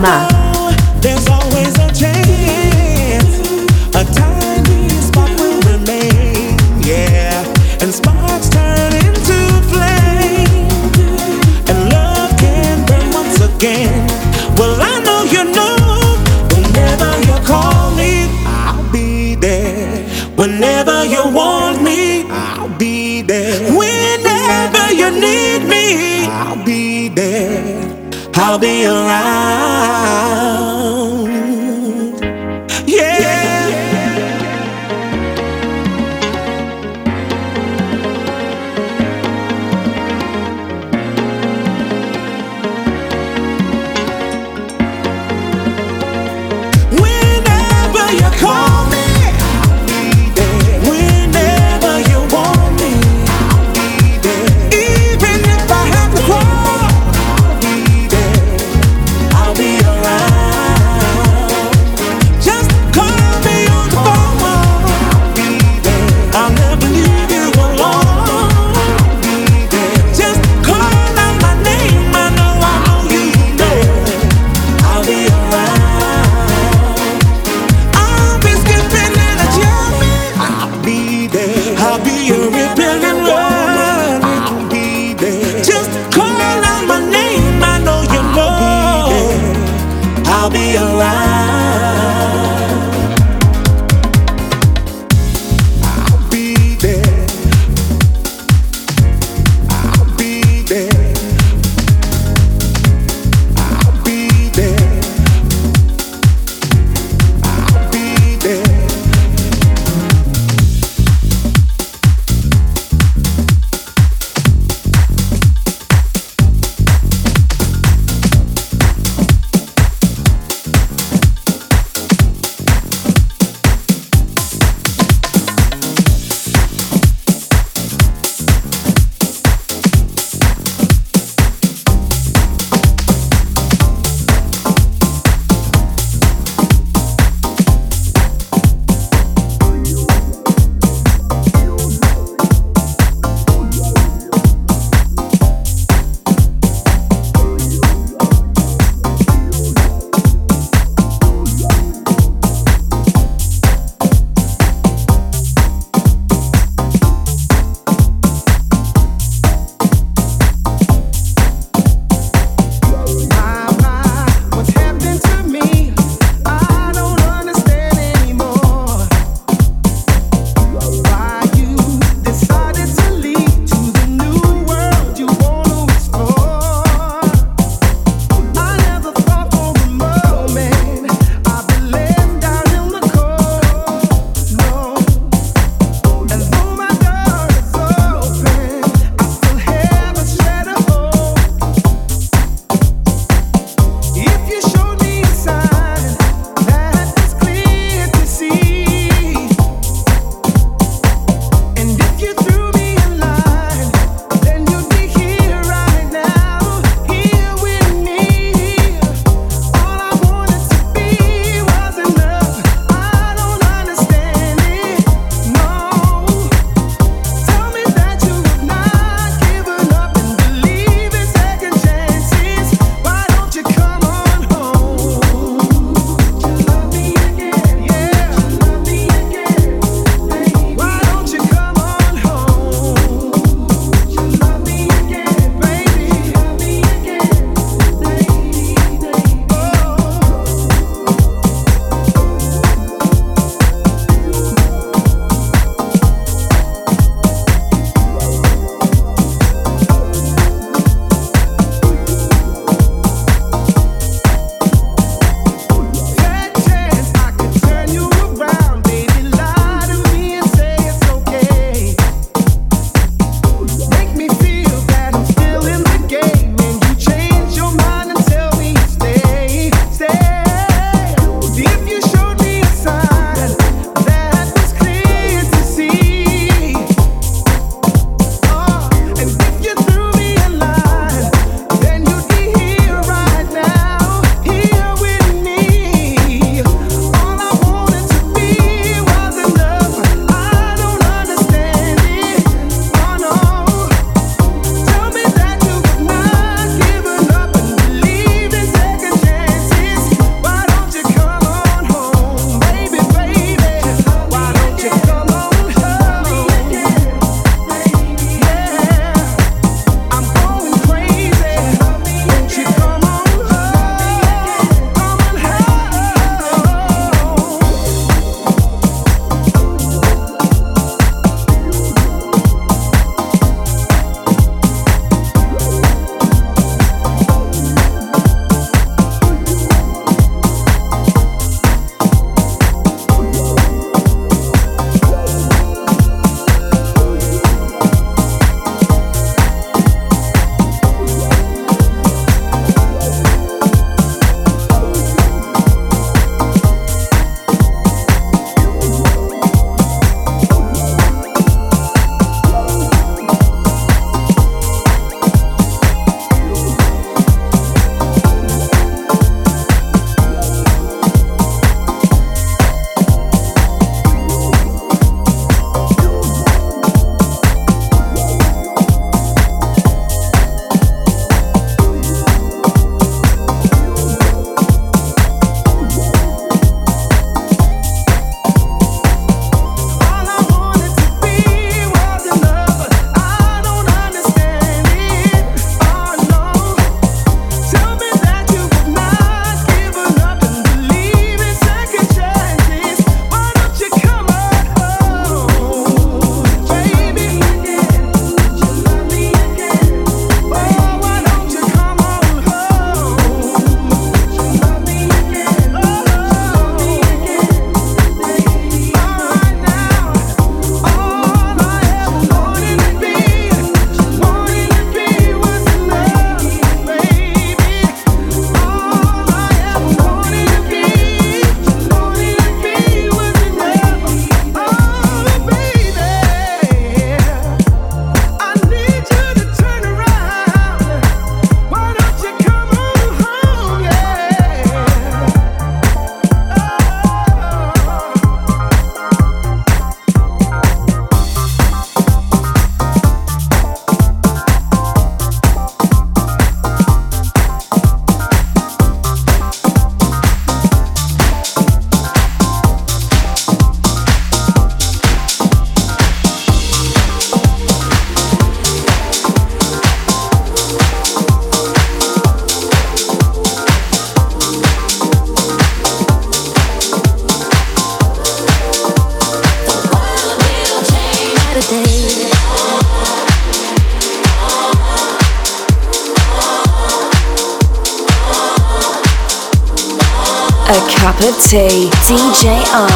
Dance cup DJ Arch.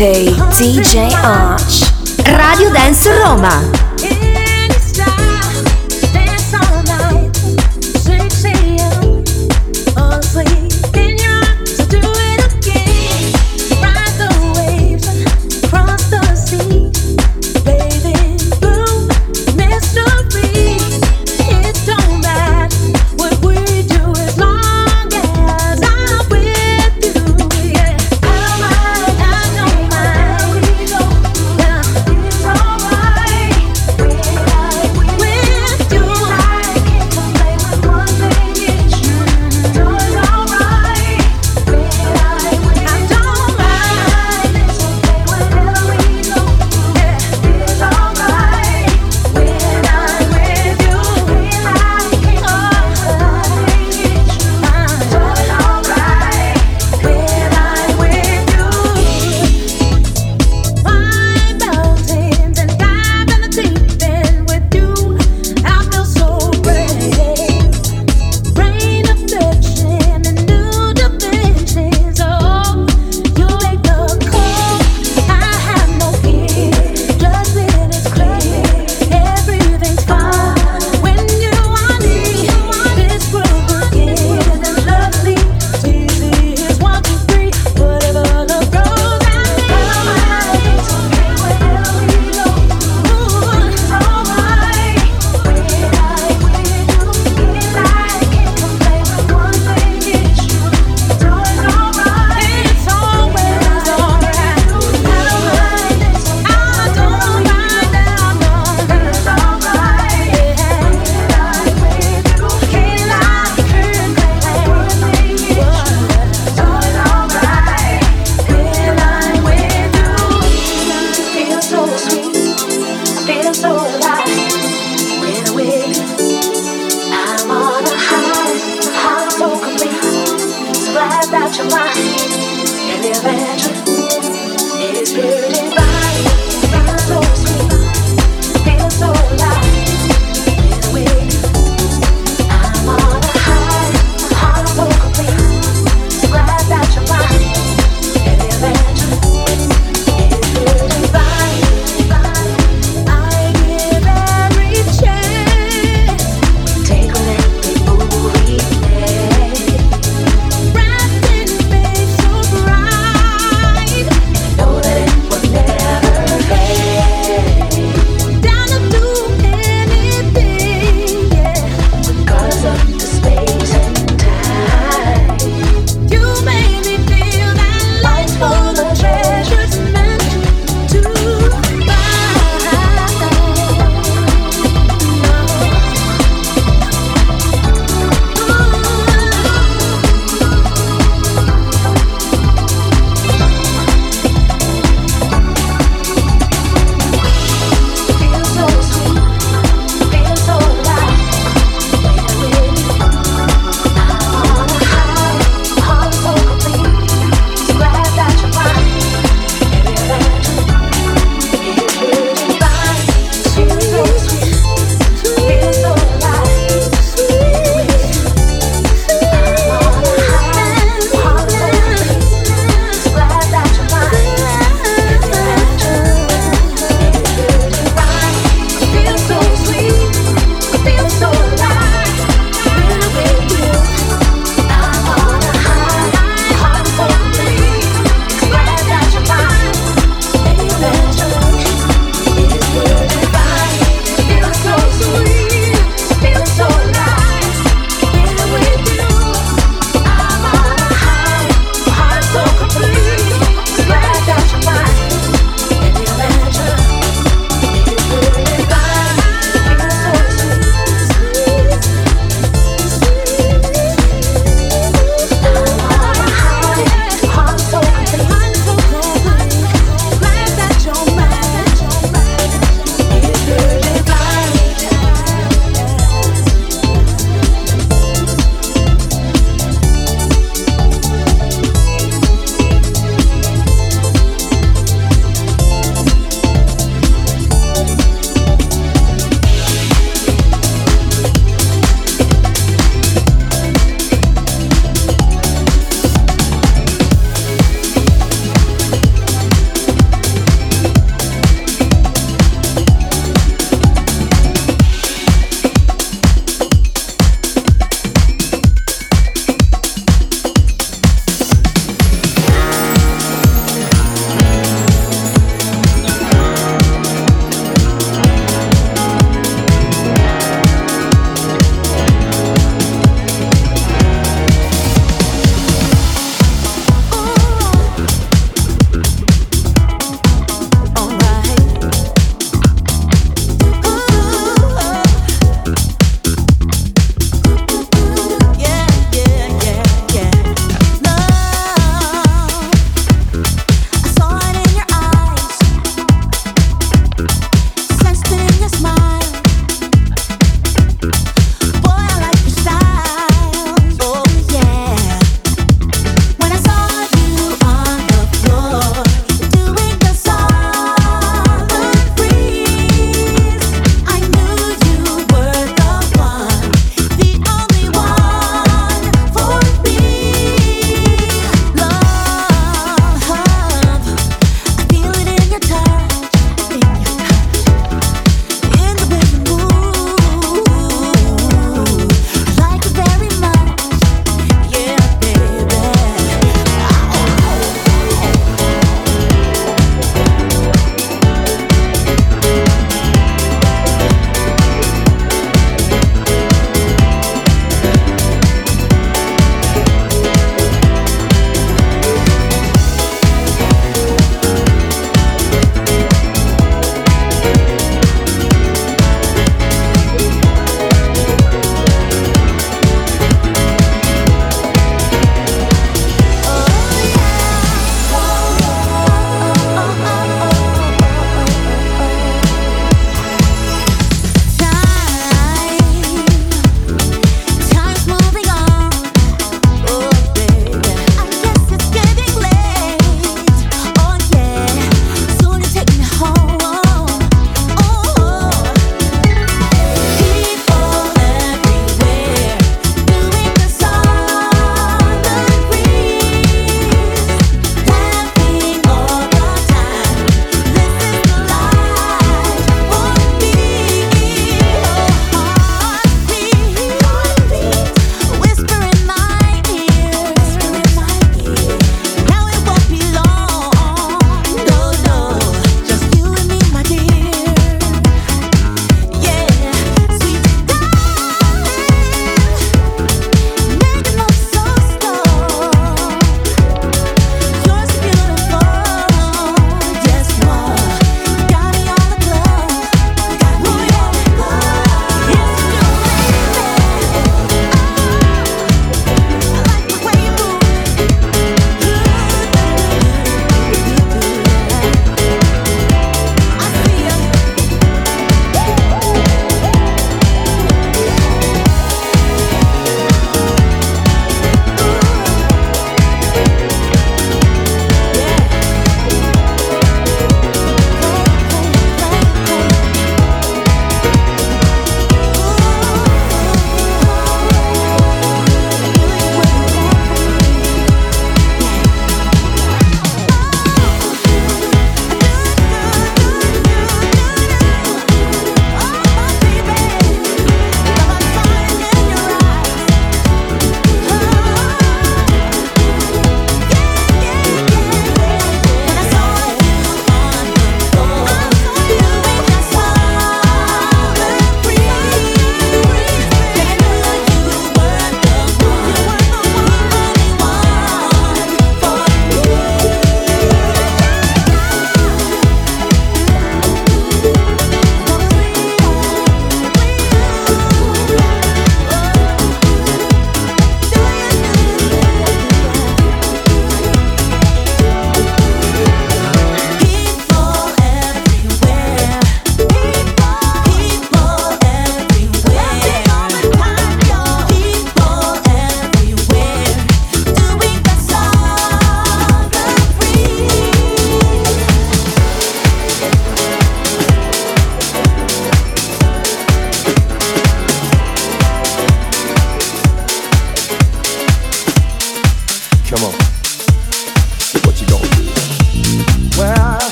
DJ Arch. Radio Dance Roma.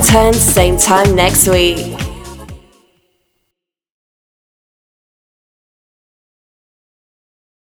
Return same time next week.